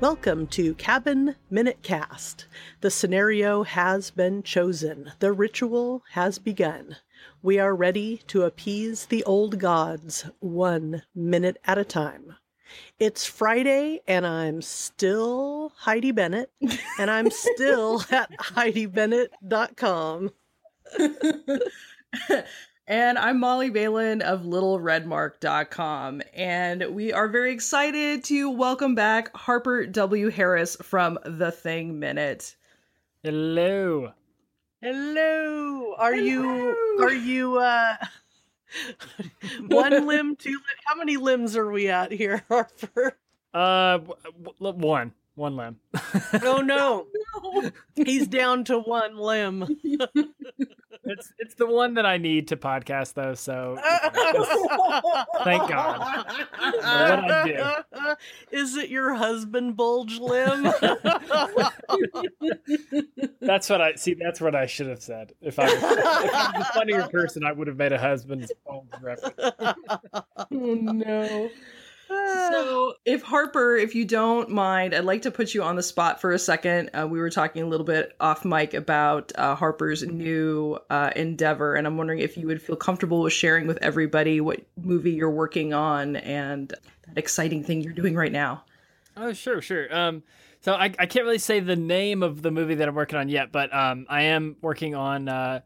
Welcome to Cabin Minute Cast. The scenario has been chosen. The ritual has begun. We are ready to appease the old gods one minute at a time. It's Friday, and I'm still Heidi Bennett, and I'm still at HeidiBennett.com. and I'm Molly Balin of LittleRedmark.com. And we are very excited to welcome back Harper W. Harris from The Thing Minute. Hello. Hello. Are Hello. you are you uh one limb, two limb. How many limbs are we at here, Harper? Uh, w- one. One limb. oh no. no. He's down to one limb. it's it's the one that I need to podcast though, so thank God. what I do. Is it your husband bulge limb? that's what I see. That's what I should have said. If I was, if I was a funnier person, I would have made a husband's bulge reference. oh no so if harper if you don't mind i'd like to put you on the spot for a second. Uh, we were talking a little bit off mic about uh, harper's new uh, endeavor and i'm wondering if you would feel comfortable with sharing with everybody what movie you're working on and that exciting thing you're doing right now. Oh sure sure. Um, so I, I can't really say the name of the movie that i'm working on yet but um, i am working on uh,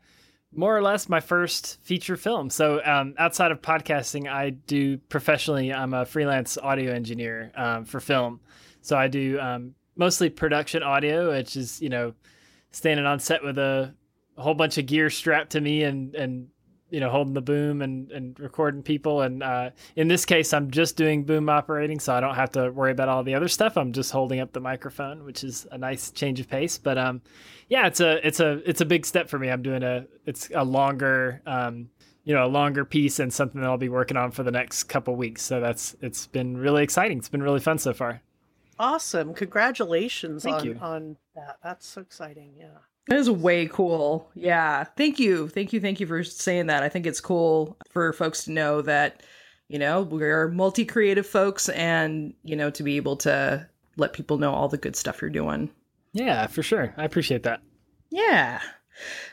more or less my first feature film. So um, outside of podcasting, I do professionally. I'm a freelance audio engineer um, for film. So I do um, mostly production audio, which is you know standing on set with a, a, whole bunch of gear strapped to me and and you know holding the boom and and recording people. And uh, in this case i'm just doing boom operating so i don't have to worry about all the other stuff. I'm just holding up the microphone which is a nice change of pace. But um yeah it's a it's a it's a big step for me. I'm doing a it's a longer um you know a longer piece and something that i'll be working on for the next couple weeks. So that's it's been really exciting. It's been really fun so far. Awesome. Congratulations Thank on you. on that. That's so exciting. Yeah that is way cool. Yeah. Thank you. Thank you. Thank you for saying that. I think it's cool for folks to know that, you know, we're multi creative folks and, you know, to be able to let people know all the good stuff you're doing. Yeah, for sure. I appreciate that. Yeah.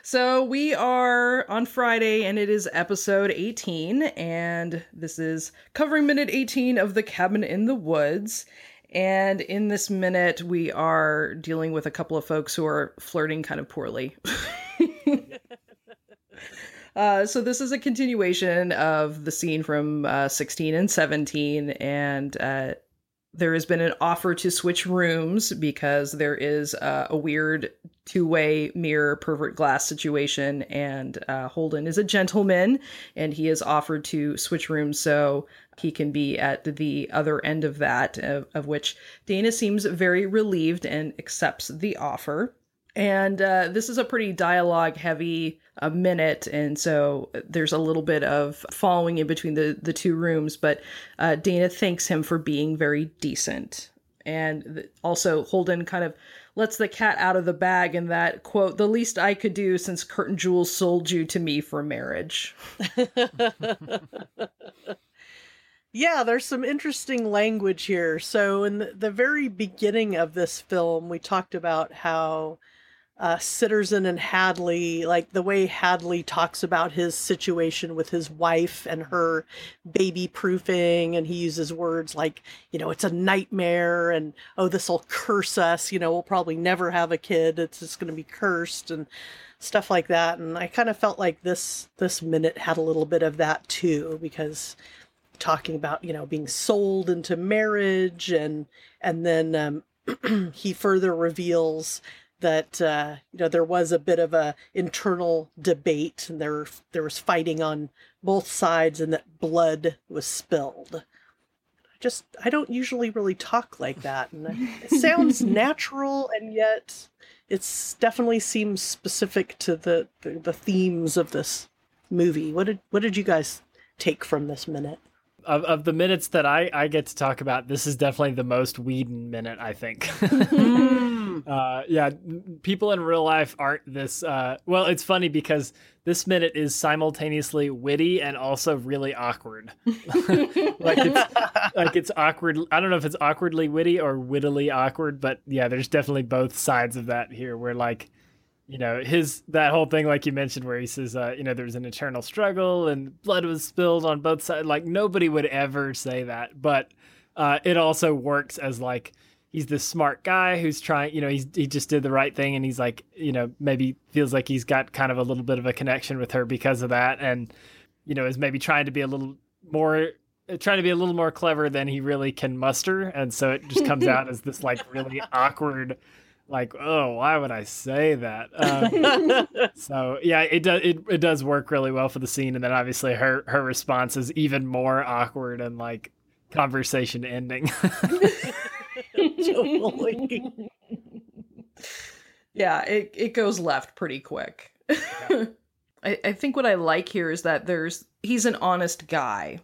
So we are on Friday and it is episode 18 and this is covering minute 18 of The Cabin in the Woods. And in this minute, we are dealing with a couple of folks who are flirting kind of poorly. uh, so, this is a continuation of the scene from uh, 16 and 17. And uh, there has been an offer to switch rooms because there is uh, a weird two way mirror pervert glass situation. And uh, Holden is a gentleman and he has offered to switch rooms so he can be at the other end of that, of, of which Dana seems very relieved and accepts the offer. And uh, this is a pretty dialogue heavy a minute, and so there's a little bit of following in between the, the two rooms. But uh, Dana thanks him for being very decent. And also, Holden kind of lets the cat out of the bag in that quote, the least I could do since Curt and Jules sold you to me for marriage. yeah, there's some interesting language here. So, in the, the very beginning of this film, we talked about how uh, Sitterson and Hadley, like the way Hadley talks about his situation with his wife and her baby proofing, and he uses words like, you know, it's a nightmare, and oh, this will curse us, you know, we'll probably never have a kid, it's just going to be cursed, and stuff like that. And I kind of felt like this this minute had a little bit of that too, because talking about you know being sold into marriage, and and then um, he further reveals that uh, you know there was a bit of a internal debate and there there was fighting on both sides and that blood was spilled. Just I don't usually really talk like that, and it sounds natural, and yet it's definitely seems specific to the, the, the themes of this movie. What did what did you guys take from this minute? Of, of the minutes that I, I get to talk about, this is definitely the most Whedon minute, I think. mm uh, yeah, people in real life aren't this. Uh, well, it's funny because this minute is simultaneously witty and also really awkward. like it's like it's awkward. I don't know if it's awkwardly witty or wittily awkward, but yeah, there's definitely both sides of that here. Where like you know his that whole thing like you mentioned where he says uh, you know there's an eternal struggle and blood was spilled on both sides like nobody would ever say that but uh, it also works as like he's this smart guy who's trying you know he's he just did the right thing. And he's like you know maybe feels like he's got kind of a little bit of a connection with her because of that. And you know is maybe trying to be a little more trying to be a little more clever than he really can muster. And so it just comes out as this like really awkward like oh why would i say that? Um, so yeah it does it, it does work really well for the scene. And then obviously her her response is even more awkward and like conversation ending totally. yeah it, it goes left pretty quick yeah. I, I think what i like here is that there's he's an honest guy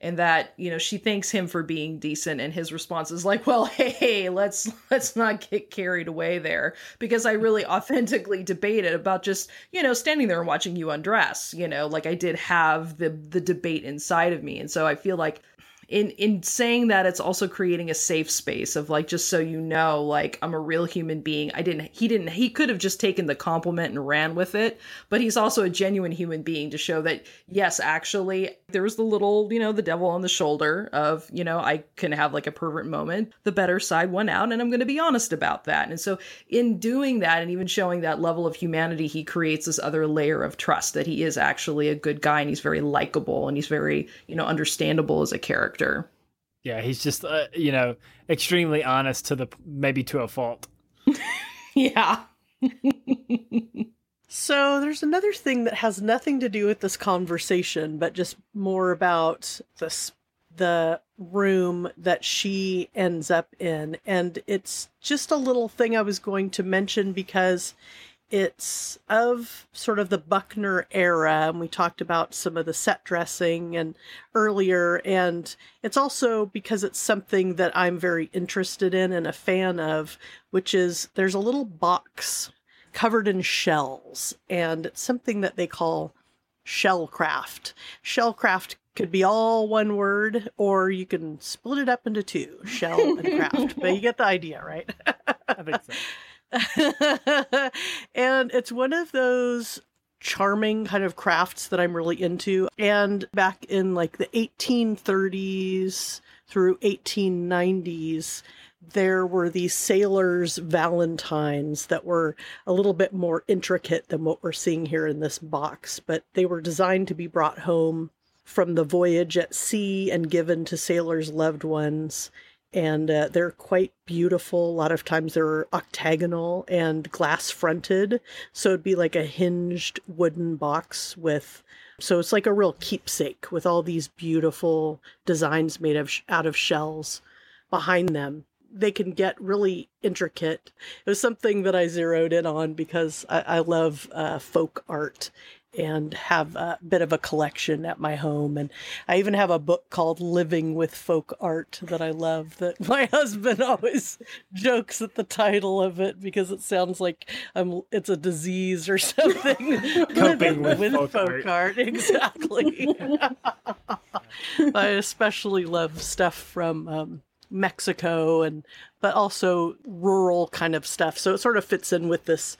and that you know she thanks him for being decent and his response is like well hey let's let's not get carried away there because i really authentically debated about just you know standing there and watching you undress you know like i did have the the debate inside of me and so i feel like in in saying that it's also creating a safe space of like just so you know like i'm a real human being. I didn't he didn't he could have just taken the compliment and ran with it but he's also a genuine human being to show that yes actually there was the little you know the devil on the shoulder of you know i can have like a pervert moment. The better side won out and i'm going to be honest about that. And so in doing that and even showing that level of humanity he creates this other layer of trust that he is actually a good guy and he's very likable and he's very you know understandable as a character character. Yeah, he's just uh, you know extremely honest to the maybe to a fault. yeah. so there's another thing that has nothing to do with this conversation, but just more about this the room that she ends up in, and it's just a little thing I was going to mention because it's of sort of the Buckner era, and we talked about some of the set dressing and earlier, and it's also because it's something that I'm very interested in and a fan of, which is there's a little box covered in shells, and it's something that they call shellcraft. Shellcraft could be all one word, or you can split it up into two, shell and craft. but you get the idea, right? I think so. and it's one of those charming kind of crafts that I'm really into. And back in like the 1830s through 1890s, there were these sailors' valentines that were a little bit more intricate than what we're seeing here in this box, but they were designed to be brought home from the voyage at sea and given to sailors' loved ones and uh, they're quite beautiful. A lot of times they're octagonal and glass fronted, so it'd be like a hinged wooden box with. So it's like a real keepsake with all these beautiful designs made of out of shells behind them. They can get really intricate. It was something that I zeroed in on because I, I love uh, folk art and have a bit of a collection at my home. And I even have a book called Living with Folk Art that I love that my husband always jokes at the title of it because it sounds like I'm it's a disease or something. Coping with, with folk, folk, art. art. Exactly. I especially love stuff from um, Mexico and but also rural kind of stuff. So it sort of fits in with this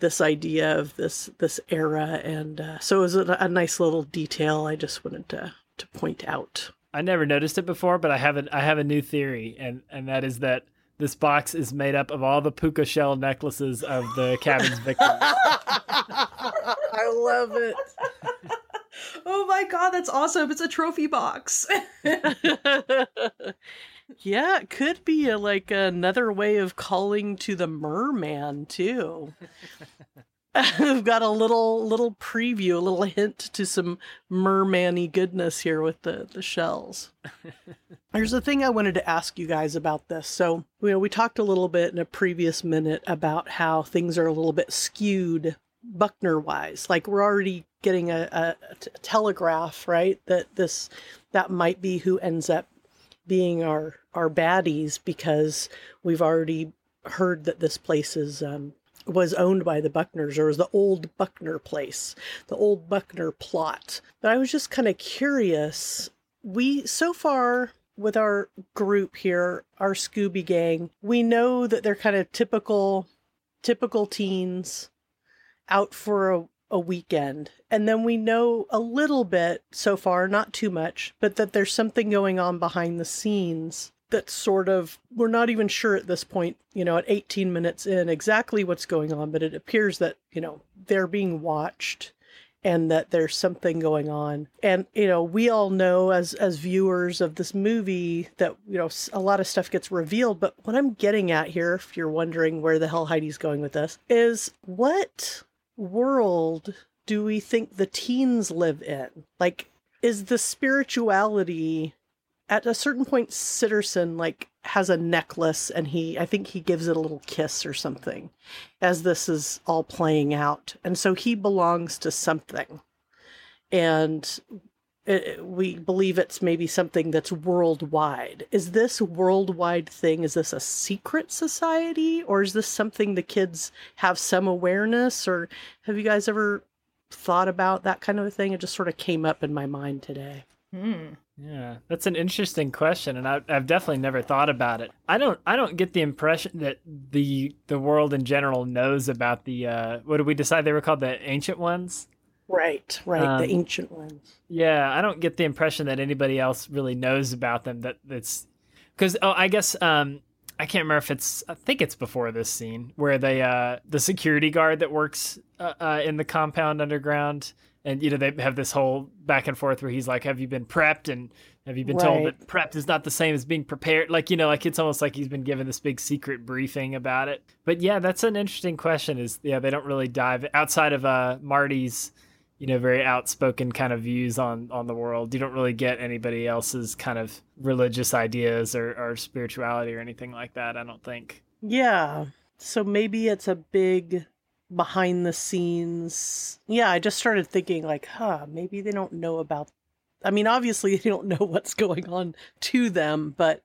this idea of this this era, and uh, so it was a, a nice little detail. I just wanted to to point out. I never noticed it before, but I have a I have a new theory, and and that is that this box is made up of all the puka shell necklaces of the cabin's victims. I love it. oh my god, that's awesome! It's a trophy box. Yeah, it could be a, like another way of calling to the merman too. We've got a little little preview, a little hint to some mermany goodness here with the the shells. There's a thing I wanted to ask you guys about this. So, you know, we talked a little bit in a previous minute about how things are a little bit skewed Buckner wise. Like we're already getting a, a, a telegraph, right? That this that might be who ends up being our our baddies because we've already heard that this place is um, was owned by the Buckners or was the old Buckner place, the old Buckner plot. But I was just kind of curious. We so far with our group here, our Scooby gang, we know that they're kind of typical typical teens out for a, a weekend. And then we know a little bit so far, not too much, but that there's something going on behind the scenes that's sort of we're not even sure at this point you know at 18 minutes in exactly what's going on but it appears that you know they're being watched and that there's something going on and you know we all know as as viewers of this movie that you know a lot of stuff gets revealed but what i'm getting at here if you're wondering where the hell heidi's going with this is what world do we think the teens live in like is the spirituality at a certain point Sitterson like has a necklace and he I think he gives it a little kiss or something as this is all playing out. And so he belongs to something. And it, we believe it's maybe something that's worldwide. Is this worldwide thing is this a secret society or is this something the kids have some awareness or have you guys ever thought about that kind of a thing? It just sort of came up in my mind today. Hmm. Yeah, that's an interesting question, and I, I've definitely never thought about it. I don't, I don't get the impression that the the world in general knows about the uh, what did we decide they were called the ancient ones? Right, right, Um, the ancient ones. Yeah, I don't get the impression that anybody else really knows about them. That that's because oh, I guess um, I can't remember if it's I think it's before this scene where they uh, the security guard that works uh, uh, in the compound underground, and you know they have this whole back and forth where he's like, "Have you been prepped?" and have you been told that prepped is not the same as being prepared? Like you know, like it's almost like he's been given this big secret briefing about it. But yeah, that's an interesting question. Is yeah, they don't really dive outside of uh, Marty's you know very outspoken kind of views on on the world you don't really get anybody else's kind of religious ideas or, or spirituality or anything like that i don't think Yeah. So maybe it's a big behind the scenes. Yeah, I just started thinking like, huh, maybe they don't know about I mean, obviously they don't know what's going on to them, but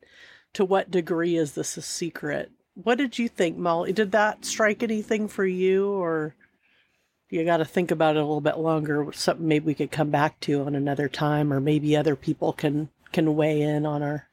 to what degree is this a secret? What did you think, Molly? Did that strike anything for you or you got to think about it a little bit longer something maybe we could come back to on another time or maybe other people can can weigh in on our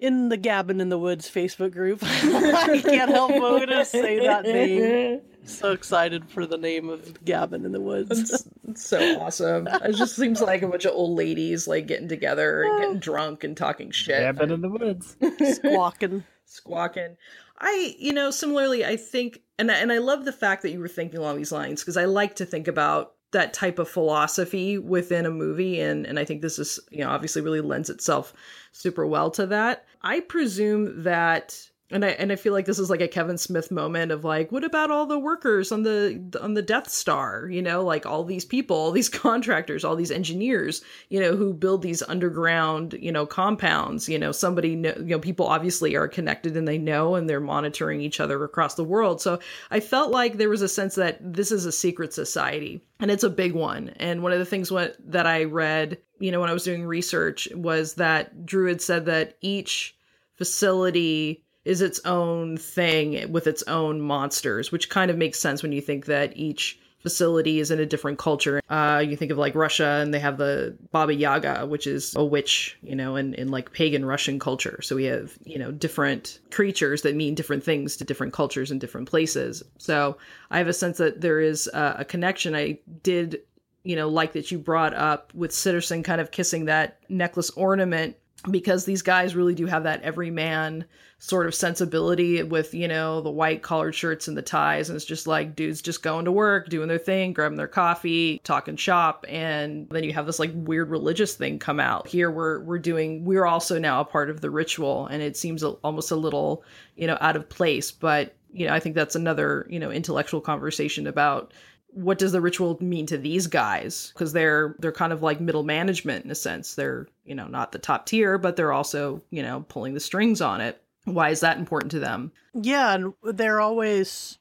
in the Gavin in the Woods Facebook group. I can't help but when say that name. So excited for the name of Gavin in the Woods. It's, it's so awesome. It just seems like a bunch of old ladies like getting together and getting drunk and talking shit. yeah but in the woods Squawking. squawking. I, you know, similarly, I think, and I, and I love the fact that you were thinking along these lines because I like to think about that type of philosophy within a movie, and and I think this is, you know, obviously really lends itself super well to that. I presume that. And I and I feel like this is like a Kevin Smith moment of like, what about all the workers on the on the Death Star? You know, like all these people, all these contractors, all these engineers, you know, who build these underground, you know, compounds. You know, somebody, know, you know, people obviously are connected and they know, and they're monitoring each other across the world. So I felt like there was a sense that this is a secret society, and it's a big one. And one of the things what that I read, you know, when I was doing research was that had said that each facility is its own thing with its own monsters, which kind of makes sense when you think that each facility is in a different culture. Uh, you think of like Russia and they have the Baba Yaga, which is a witch, you know, in, in like pagan Russian culture. So we have, you know, different creatures that mean different things to different cultures and different places. So I have a sense that there is a, a connection. I did, you know, like that you brought up with Sitterson kind of kissing that necklace ornament because these guys really do have that everyman sort of sensibility with you know the white collared shirts and the ties. And it's just like dudes just going to work doing their thing grabbing their coffee talking shop. And then you have this like weird religious thing come out. Here we're we're doing we're also now a part of the ritual. And it seems a, almost a little you know out of place. But you know i think that's another you know intellectual conversation about what does the ritual mean to these guys? Because they're they're kind of like middle management in a sense. They're you know not the top tier but they're also you know pulling the strings on it. Why is that important to them? Yeah, and they're always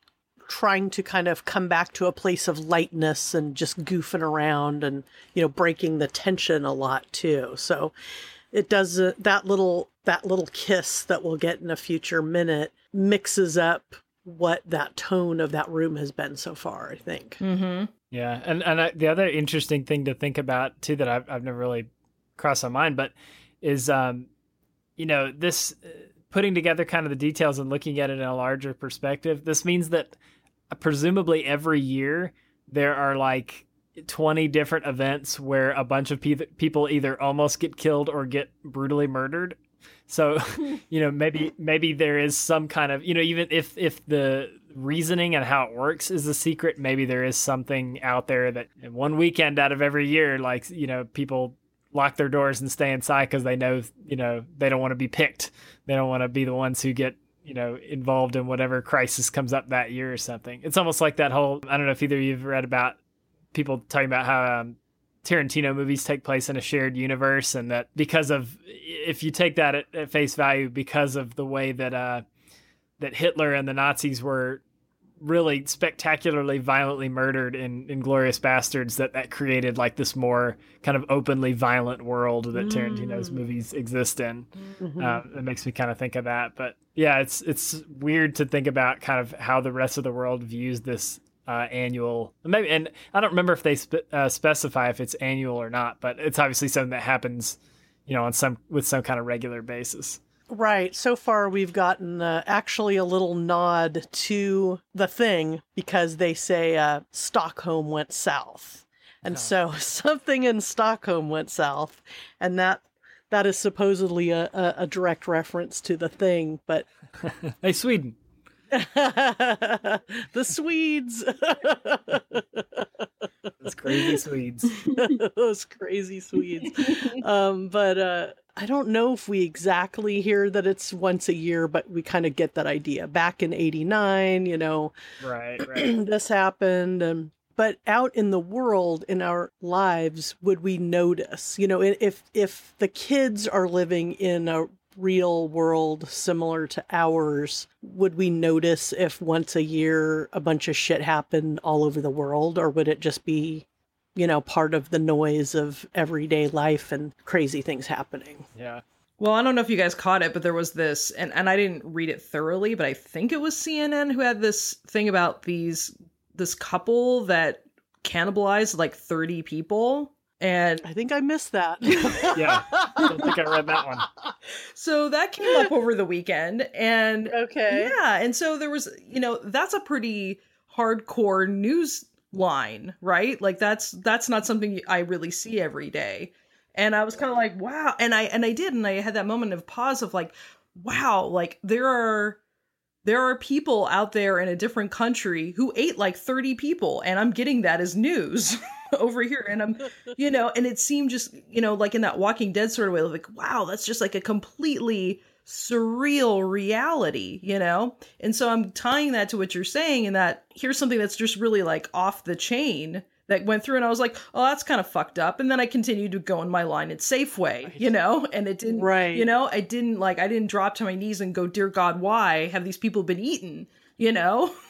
trying to kind of come back to a place of lightness and just goofing around and, you know, breaking the tension a lot too. So it does uh, that little that little kiss that we'll get in a future minute mixes up what that tone of that room has been so far. I think. Mm-hmm. Yeah, and and I, the other interesting thing to think about too that I've I've never really crossed my mind, but is um, you know, this uh, putting together kind of the details and looking at it in a larger perspective. This means that uh, presumably every year there are like 20 different events where a bunch of pe- people either almost get killed or get brutally murdered. So, you know, maybe maybe there is some kind of, you know, even if if the reasoning and how it works is a secret, maybe there is something out there that one weekend out of every year like, you know, people lock their doors and stay inside because they know, you know, they don't want to be picked. They don't want to be the ones who get you know involved in whatever crisis comes up that year or something. It's almost like that whole I don't know if either of you've read about people talking about how um, Tarantino movies take place in a shared universe, and that because of if you take that at, at face value, because of the way that uh, that Hitler and the Nazis were really spectacularly violently murdered in Inglourious Basterds, that that created like this more kind of openly violent world that Tarantino's Mm. movies exist in. Mhm. Um, it makes me kind of think of that, but yeah, it's it's weird to think about kind of how the rest of the world views this uh, annual. Maybe, and I don't remember if they spe- uh, specify if it's annual or not, but it's obviously something that happens, you know, on some with some kind of regular basis. Right. So far, we've gotten uh, actually a little nod to the thing because they say uh, Stockholm went south, and Oh. so something in Stockholm went south, and that that is supposedly a, a, a direct reference to the thing. But hey, Sweden. the Swedes, Those crazy Swedes. those crazy Swedes. Um, but uh, I don't know if we exactly hear that it's once a year, but we kind of get that idea. Back in '89, you know, Right, right. this happened and but out in the world in our lives would we notice you know if if the kids are living in a real world similar to ours would we notice if once a year a bunch of shit happened all over the world or would it just be you know part of the noise of everyday life and crazy things happening Yeah. Well, I don't know if you guys caught it, but there was this, and, and I didn't read it thoroughly, but I think it was CNN who had this thing about these this couple that cannibalized like 30 people. And i think i missed that Yeah. I don't think I read that one. so that came up over the weekend. And okay yeah, and so there was, you know, that's a pretty hardcore news line, right? Like that's that's not something I really see every day. And I was kind of like, wow. And I and I did and I had that moment of pause of like, wow, like there are there are people out there in a different country who ate like 30 people and I'm getting that as news over here. And I'm you know and it seemed just you know like in that walking dead sort of way like wow that's just like a completely surreal reality you know? And so i'm tying that to what you're saying and that here's something that's just really like off the chain that went through and i was like oh that's kind of fucked up and then i continued to go in my line at safeway you know and it didn't Right. you know i didn't like i didn't drop to my knees and go dear god why have these people been eaten you know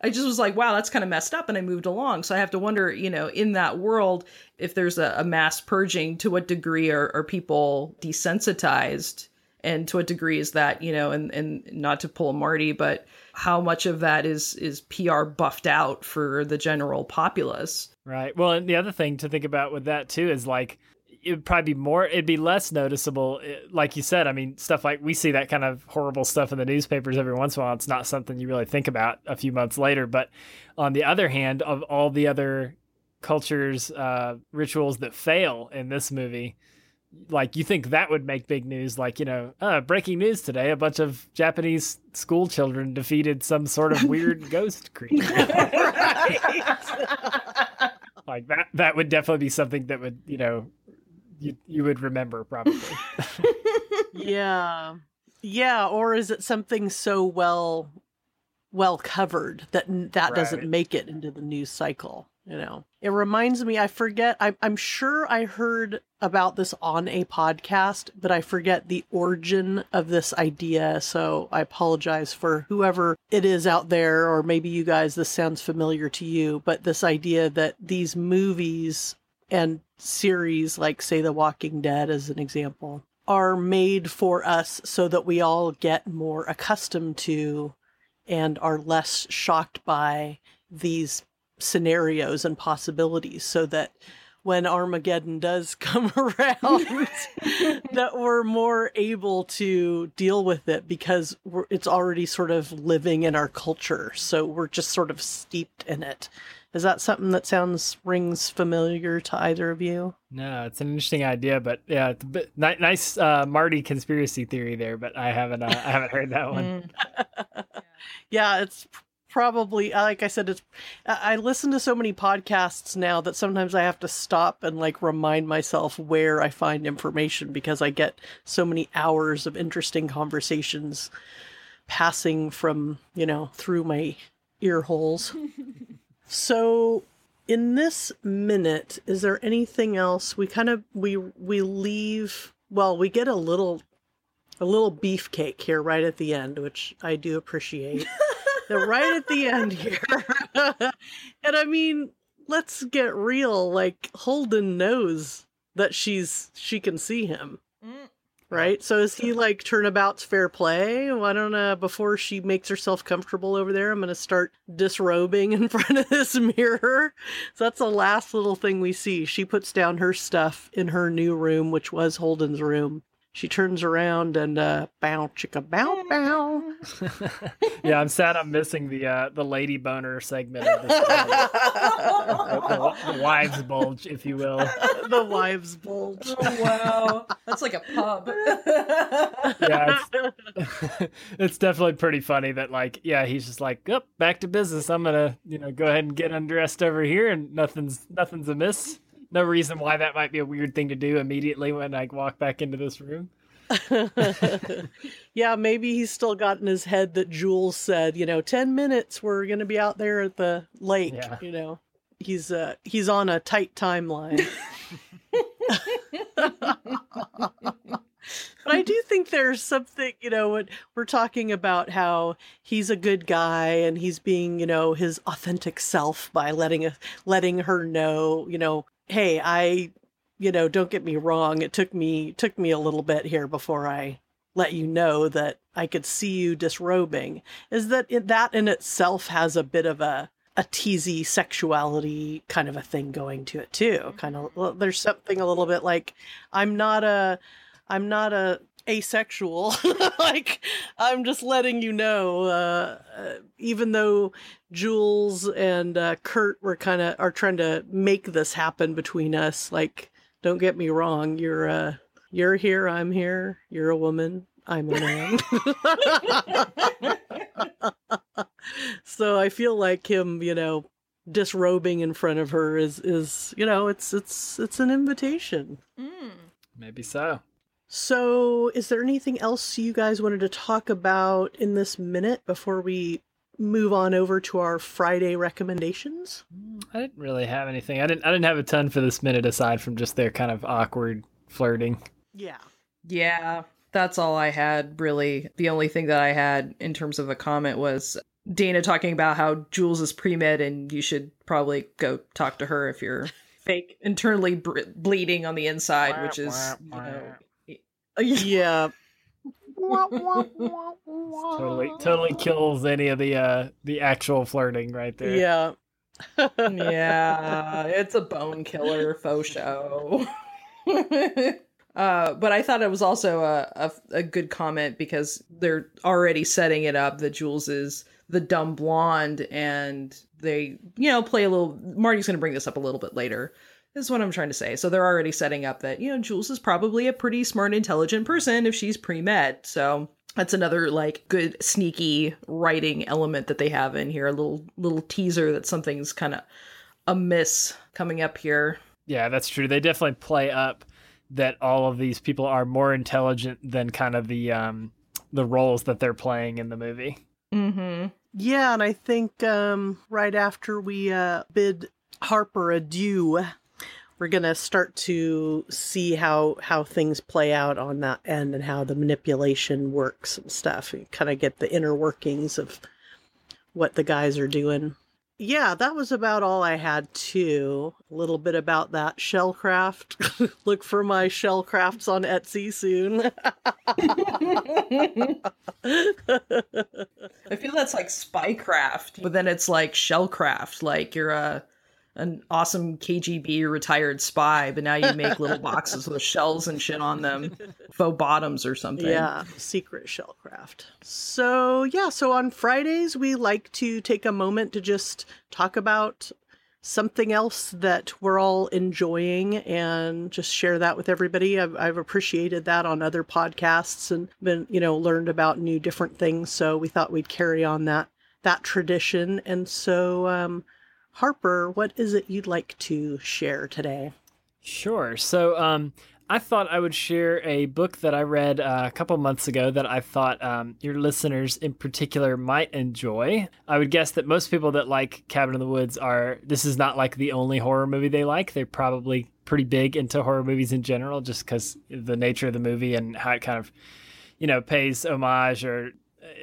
I just was like, wow, that's kind of messed up. And I moved along. So I have to wonder, you know, in that world, if there's a, a mass purging, to what degree are, are people desensitized? And to what degree is that, you know, and, and not to pull a Marty, but how much of that is is PR buffed out for the general populace? Right. Well, and the other thing to think about with that too is like it would probably be more it'd be less noticeable eh, like you said i mean stuff like we see that kind of horrible stuff in the newspapers every once in a while it's not something you really think about a few months later but on the other hand of all the other cultures uh rituals that fail in this movie like you think that would make big news like you know uh, breaking news today a bunch of japanese school children defeated some sort of weird ghost creature. Like that that would definitely be something that would you know you you would remember probably. Yeah. Yeah or is it something so well well covered that that Right. doesn't make it into the news cycle you know. It reminds me i forget I, i'm sure i heard about this on a podcast but i forget the origin of this idea so i apologize for whoever it is out there or maybe you guys this sounds familiar to you but this idea that these movies and series like say The Walking Dead as an example are made for us so that we all get more accustomed to and are less shocked by these scenarios and possibilities so that when Armageddon does come around, that we're more able to deal with it because it's already sort of living in our culture. So we're just sort of steeped in it. Is that something that sounds rings familiar to either of you? No, it's an interesting idea, but yeah, it's a bit, nice uh, Marty conspiracy theory there, but I haven't uh, I haven't heard that one. Yeah, it's probably uh, like I said, it's I listen to so many podcasts now that sometimes I have to stop and like remind myself where I find information because I get so many hours of interesting conversations passing from you know through my ear holes. so in this minute, is there anything else we kind of we we leave? Well, we get a little a little beefcake here right at the end, which I do appreciate. They're right at the end here. and I mean, let's get real. Like Holden knows that she's she can see him. Mm. Right? So is he like turnabout's fair play? Why don't uh before she makes herself comfortable over there, I'm gonna start disrobing in front of this mirror. So that's the last little thing we see. She puts down her stuff in her new room, which was Holden's room she turns around and uh bow chicka bow bow. yeah, I'm sad I'm missing the uh the lady boner segment of this. the, the, the, wives bulge, if you will. the wives bulge. Oh, wow. That's like a pub. yeah, it's, it's, definitely pretty funny that like, yeah, he's just like, up, oh, back to business. I'm gonna, you know, go ahead and get undressed over here and nothing's nothing's amiss no reason why that might be a weird thing to do immediately when I walk back into this room. yeah, maybe he's still got in his head that Jules said, you know, 10 minutes we're going to be out there at the lake, yeah. you know. He's uh he's on a tight timeline. but I do think there's something, you know, when we're talking about how he's a good guy and he's being, you know, his authentic self by letting a, letting her know, you know, hey, I, you know, don't get me wrong. It took me took me a little bit here before I let you know that I could see you disrobing. Is that it, that in itself has a bit of a a teasy sexuality kind of a thing going to it too. Mm-hmm. Kind of there's something a little bit like I'm not a I'm not a asexual. Like i'm just letting you know uh, uh, even though jules and uh, kurt were kind of are trying to make this happen between us like don't get me wrong you're uh you're here i'm here you're a woman i'm a man. So i feel like him you know disrobing in front of her is is you know it's it's it's an invitation. Mm. maybe so so, is there anything else you guys wanted to talk about in this minute before we move on over to our Friday recommendations? Mm, I didn't really have anything. I didn't I didn't have a ton for this minute aside from just their kind of awkward flirting. Yeah. Yeah. That's all I had really. The only thing that I had in terms of a comment was Dana talking about how Jules is pre-med and you should probably go talk to her if you're fake internally bleeding on the inside, which is you know yeah. totally totally kills any of the uh the actual flirting right there. Yeah. yeah, it's a bone killer faux show. uh, but I thought it was also a, a, a good comment because they're already setting it up that Jules is the dumb blonde, and they you know play a little. Marty's going to bring this up a little bit later is what I'm trying to say. So they're already setting up that, you know, Jules is probably a pretty smart, intelligent person if she's pre med. So that's another like good sneaky writing element that they have in here. A little little teaser that something's kind of amiss coming up here. Yeah, that's true. They definitely play up that all of these people are more intelligent than kind of the um the roles that they're playing in the movie. Mm-hmm. Yeah, and I think um right after we uh bid Harper adieu we're going to start to see how how things play out on that end and how the manipulation works and stuff and kind of get the inner workings of what the guys are doing yeah, that was about all I had too. A little bit about that shellcraft. Look for my shellcrafts on Etsy soon. I feel that's like spycraft, but then it's like shellcraft. Like you're a an awesome KGB retired spy, but now you make little boxes with shells and shit on them, faux bottoms or something. Yeah, secret shellcraft. So, yeah, so on Fridays, we like to take a moment to just talk about something else that we're all enjoying and just share that with everybody. I've, I've appreciated that on other podcasts and been, you know, learned about new different things. So we thought we'd carry on that that tradition. And so, um, Harper, what is it you'd like to share today? Sure. So, um, I thought I would share a book that I read uh, a couple months ago that I thought um, your listeners in particular might enjoy. I would guess that most people that like Cabin in the Woods are, this is not like the only horror movie they like. They're probably pretty big into horror movies in general, just because the nature of the movie and how it kind of, you know, pays homage or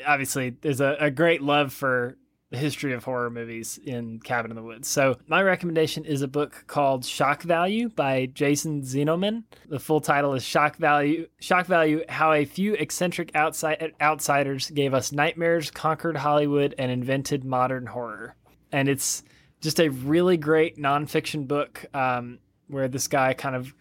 obviously there's a, a great love for the history of horror movies in Cabin in the Woods. So, my recommendation is a book called Shock Value by Jason Zinoman. The full title is Shock Value Shock Value How a Few Eccentric outside, Outsiders Gave Us Nightmares, Conquered Hollywood, and Invented Modern Horror. And it's just a really great nonfiction book um, where this guy kind of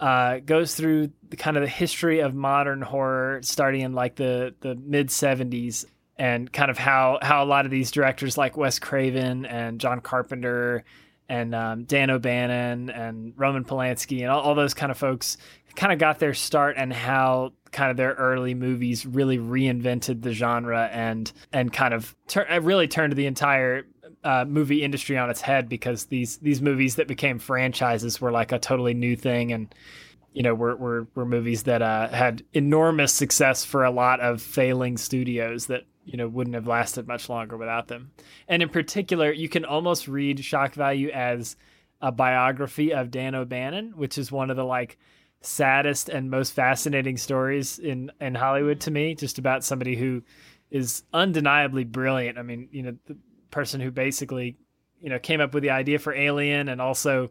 uh, goes through the kind of the history of modern horror starting in like the, the mid 70s and kind of how how a lot of these directors like Wes Craven and John Carpenter and um, Dan O'Bannon and Roman Polanski and all, all those kind of folks kind of got their start and how kind of their early movies really reinvented the genre and and kind of tur- really turned the entire uh, movie industry on its head because these these movies that became franchises were like a totally new thing and you know were were, were movies that uh, had enormous success for a lot of failing studios that you know wouldn't have lasted much longer without them. And in particular, you can almost read Shock Value as a biography of Dan O'Bannon, which is one of the like saddest and most fascinating stories in in Hollywood to me, just about somebody who is undeniably brilliant. I mean, you know, the person who basically, you know, came up with the idea for Alien and also,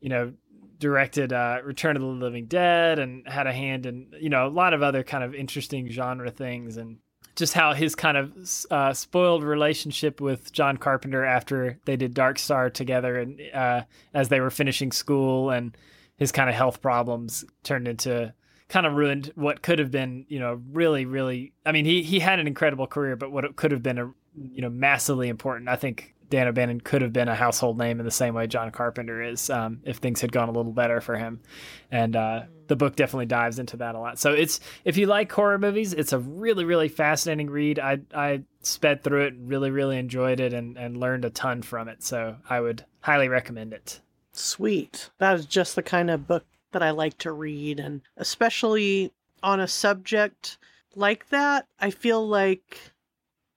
you know, directed uh, Return of the Living Dead and had a hand in, you know, a lot of other kind of interesting genre things and just how his kind of uh, spoiled relationship with John Carpenter after they did Dark Star together and uh, as they were finishing school and his kind of health problems turned into kind of ruined what could have been, you know, really, really. I mean, he he had an incredible career, but what could have been a you know massively important. I think Dan O'Bannon could have been a household name in the same way John Carpenter is um, if things had gone a little better for him. And uh, the book definitely dives into that a lot. So it's if you like horror movies, it's a really really fascinating read. I I sped through it, really really enjoyed it, and and learned a ton from it. So I would highly recommend it. Sweet. That is just the kind of book that I like to read, and especially on a subject like that, I feel like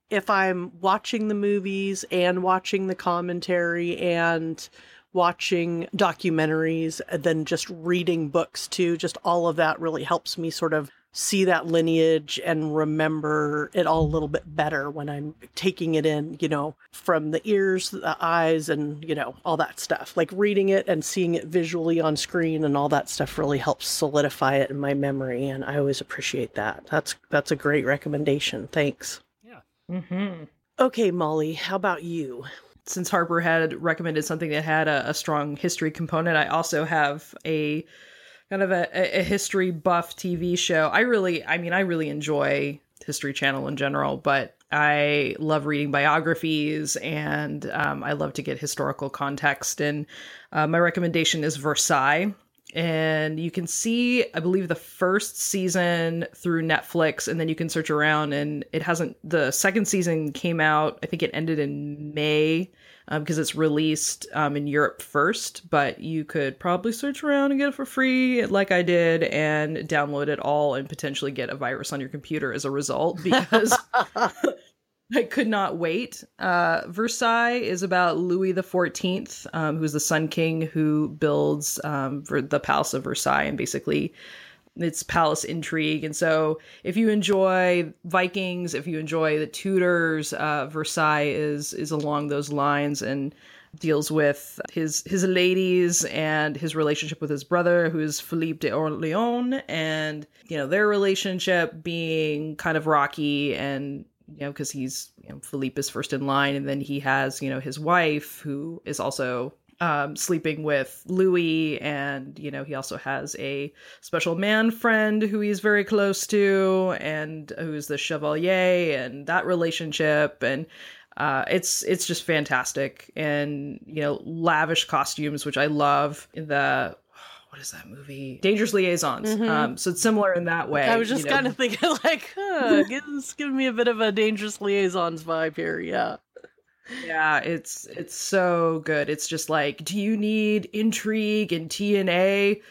if I'm watching the movies and watching the commentary and watching documentaries and then just reading books too, just all of that really helps me sort of see that lineage and remember it all a little bit better when I'm taking it in, you know, from the ears, the eyes, and, you know, all that stuff. Like reading it and seeing it visually on screen and all that stuff really helps solidify it in my memory. And I always appreciate that. That's, that's a great recommendation. Thanks. Mm-hmm. Okay, Molly, how about you? Since Harper had recommended something that had a, a strong history component, I also have a kind of a, a, history buff TV show. I really, I mean, I really enjoy History Channel in general, but I love reading biographies and um, I love to get historical context. And uh, my recommendation is Versailles and you can see i believe the first season through netflix and then you can search around and it hasn't the second season came out i think it ended in may because um, it's released um, in europe first but you could probably search around and get it for free like i did and download it all and potentially get a virus on your computer as a result because I could not wait. Uh, Versailles is about Louis the Fourteenth, um, who's the Sun King who builds um, the Palace of Versailles and basically its palace intrigue. And so, if you enjoy Vikings, if you enjoy the Tudors, uh, Versailles is is along those lines and deals with his his ladies and his relationship with his brother, who is Philippe de Orleans, and you know their relationship being kind of rocky and you know because he's you know, Philippe is first in line, and then he has you know his wife who is also um, sleeping with Louis, and you know he also has a special man friend who he's very close to, and who's the Chevalier, and that relationship, and uh, it's it's just fantastic, and you know lavish costumes, which I love. The what is that movie? Dangerous Liaisons. Mm-hmm. Um, so it's similar in that way. I was just you know. kind of thinking like, huh, it's giving me a bit of a Dangerous Liaisons vibe here. Yeah. Yeah, it's it's so good. It's just like, do you need intrigue and TNA?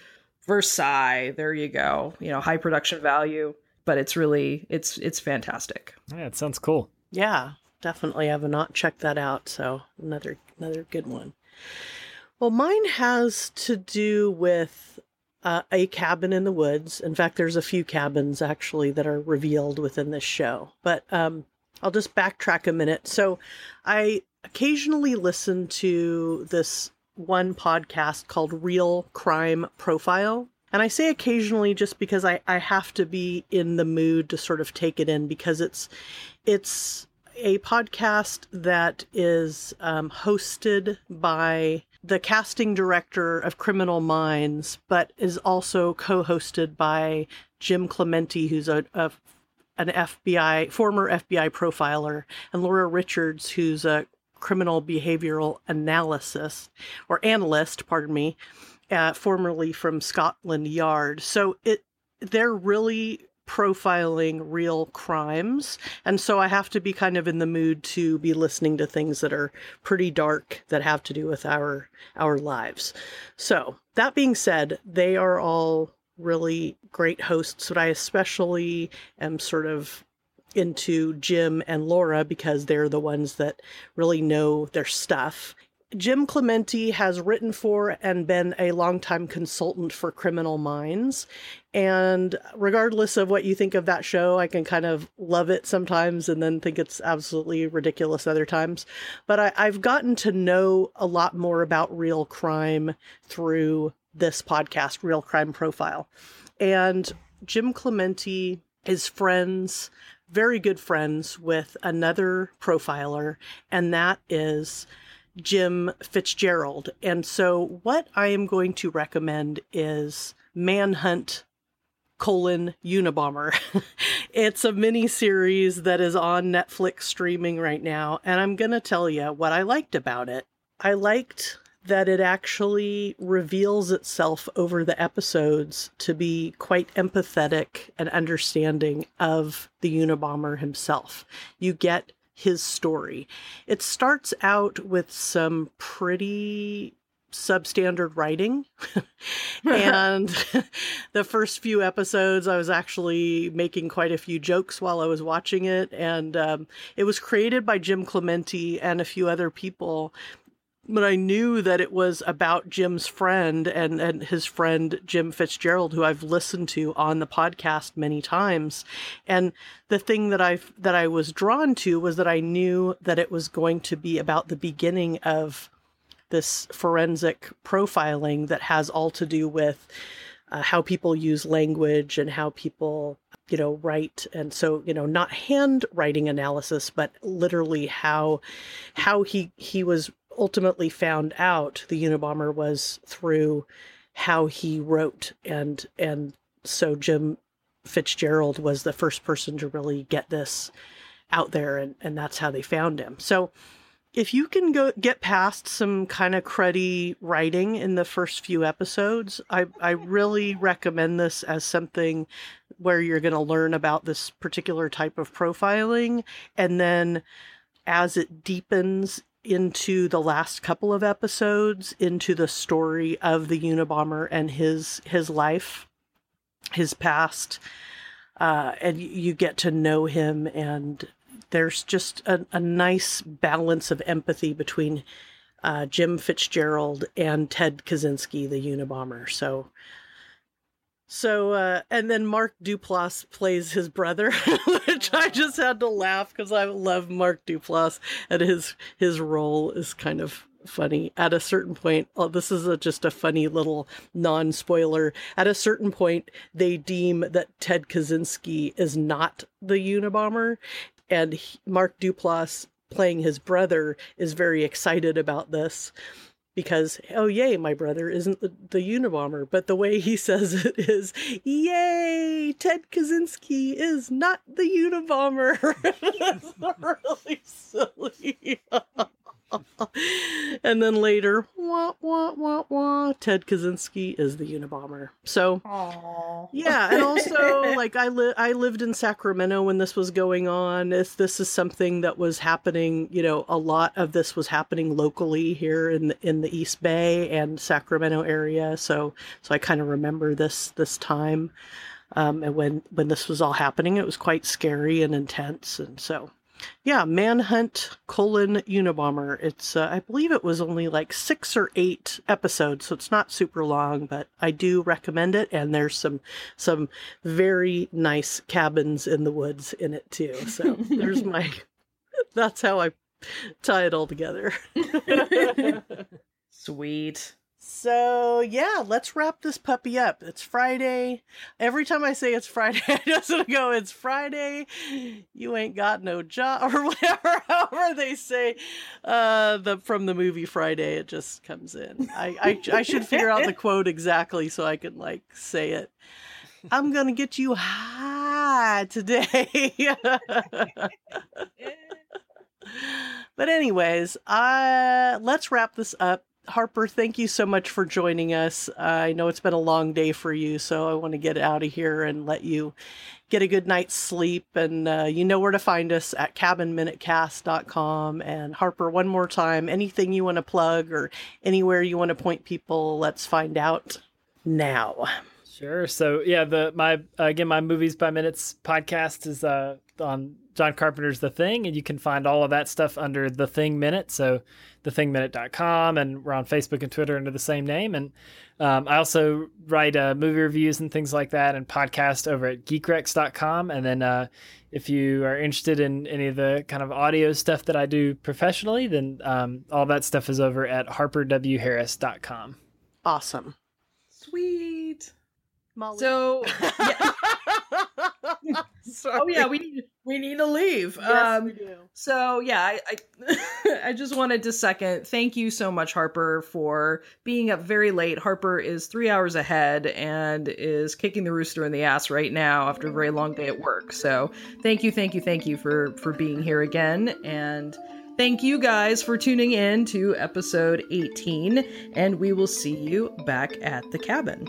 Versailles. There you go. You know, high production value, but it's really it's it's fantastic. Yeah, it sounds cool. Yeah, definitely I've not checked that out. So another another good one. Well, mine has to do with uh, a cabin in the woods. In fact, there's a few cabins actually that are revealed within this show. But um, I'll just backtrack a minute. So I occasionally listen to this one podcast called Real Crime Profile. And I say occasionally just because I, I have to be in the mood to sort of take it in because it's it's a podcast that is um, hosted by the casting director of Criminal Minds, but is also co-hosted by Jim Clemente, who's a, a an FBI former FBI profiler, and Laura Richards, who's a criminal behavioral analysis or analyst, pardon me, uh, formerly from Scotland Yard. So it they're really profiling real crimes. And so I have to be kind of in the mood to be listening to things that are pretty dark that have to do with our our lives. So, that being said, they are all really great hosts, but I especially am sort of into Jim and Laura because they're the ones that really know their stuff. Jim Clemente has written for and been a longtime consultant for Criminal Minds. And regardless of what you think of that show, I can kind of love it sometimes and then think it's absolutely ridiculous other times. But I, have gotten to know a lot more about real crime through this podcast, Real Crime Profile. And Jim Clemente is friends, very good friends with another profiler, and that is Jim Fitzgerald. And so, what I am going to recommend is Manhunt colon Unabomber. it's a mini series that is on Netflix streaming right now, and I'm going to tell you what I liked about it. I liked that it actually reveals itself over the episodes to be quite empathetic and understanding of the Unabomber himself. You get his story. It starts out with some pretty substandard writing. and the first few episodes, I was actually making quite a few jokes while I was watching it. And um, it was created by Jim Clemente and a few other people. But I knew that it was about Jim's friend and, and his friend Jim Fitzgerald, who I've listened to on the podcast many times. And the thing that I that I was drawn to was that I knew that it was going to be about the beginning of this forensic profiling that has all to do with uh, how people use language and how people you know write and so you know not handwriting analysis but literally how how he he was ultimately found out the unabomber was through how he wrote and and so jim fitzgerald was the first person to really get this out there and and that's how they found him so if you can go get past some kind of cruddy writing in the first few episodes, I, I really recommend this as something where you're going to learn about this particular type of profiling. And then as it deepens into the last couple of episodes, into the story of the Unabomber and his his life, his past, uh, and you get to know him and there's just a, a nice balance of empathy between uh, Jim Fitzgerald and Ted Kaczynski, the Unabomber. So, So, uh, and then Mark Duplass plays his brother, which I just had to laugh because I love Mark Duplass and his his role is kind of funny. At a certain point, oh, this is a, just a funny little non spoiler. At a certain point, they deem that Ted Kaczynski is not the Unabomber, and he, Mark Duplass playing his brother is very excited about this because oh yay my brother isn't the, the unabomber but the way he says it is yay ted kaczynski is not the unabomber. That's really silly and then later, wah, wah, wah, wah, Ted Kaczynski is the Unabomber. So, Aww. yeah, and also like I li- I lived in Sacramento when this was going on. If this is something that was happening. You know, a lot of this was happening locally here in the, in the East Bay and Sacramento area. So so I kind of remember this this time. Um, and when when this was all happening, it was quite scary and intense. And so yeah, Manhunt colon Unabomber. It's uh, I believe it was only like six or eight episodes, so it's not super long, but I do recommend it. And there's some some very nice cabins in the woods in it too. So there's my. That's how I tie it all together. Sweet. So yeah, let's wrap this puppy up. It's Friday. Every time I say it's Friday, I just to go, it's Friday. You ain't got no job or whatever, however they say uh the from the movie Friday, it just comes in. I, I I should figure out the quote exactly so I can like say it. I'm gonna get you high today. but anyways, uh let's wrap this up. Harper, thank you so much for joining us. Uh, I know it's been a long day for you, so I want to get out of here and let you get a good night's sleep. And uh, you know where to find us at cabinminutecast.com. And Harper, one more time, anything you want to plug or anywhere you want to point people, let's find out now. Sure. So yeah, the my again my movies by minutes podcast is uh on John Carpenter's The Thing, and you can find all of that stuff under The Thing Minute. So thethingminute.com, and we're on Facebook and Twitter under the same name. And um, I also write uh, movie reviews and things like that and podcast over at geekrex.com. And then uh, if you are interested in any of the kind of audio stuff that I do professionally, then um, all that stuff is over at harperwharris.com. Awesome. Sweet. Molly. So, yeah. Sorry. oh yeah, we need we need to leave. Yes, um, we do. So yeah, I I, I just wanted to second thank you so much, Harper, for being up very late. Harper is three hours ahead and is kicking the rooster in the ass right now after a very long day at work. So thank you, thank you, thank you for for being here again and. Thank you guys for tuning in to episode 18, and we will see you back at the cabin.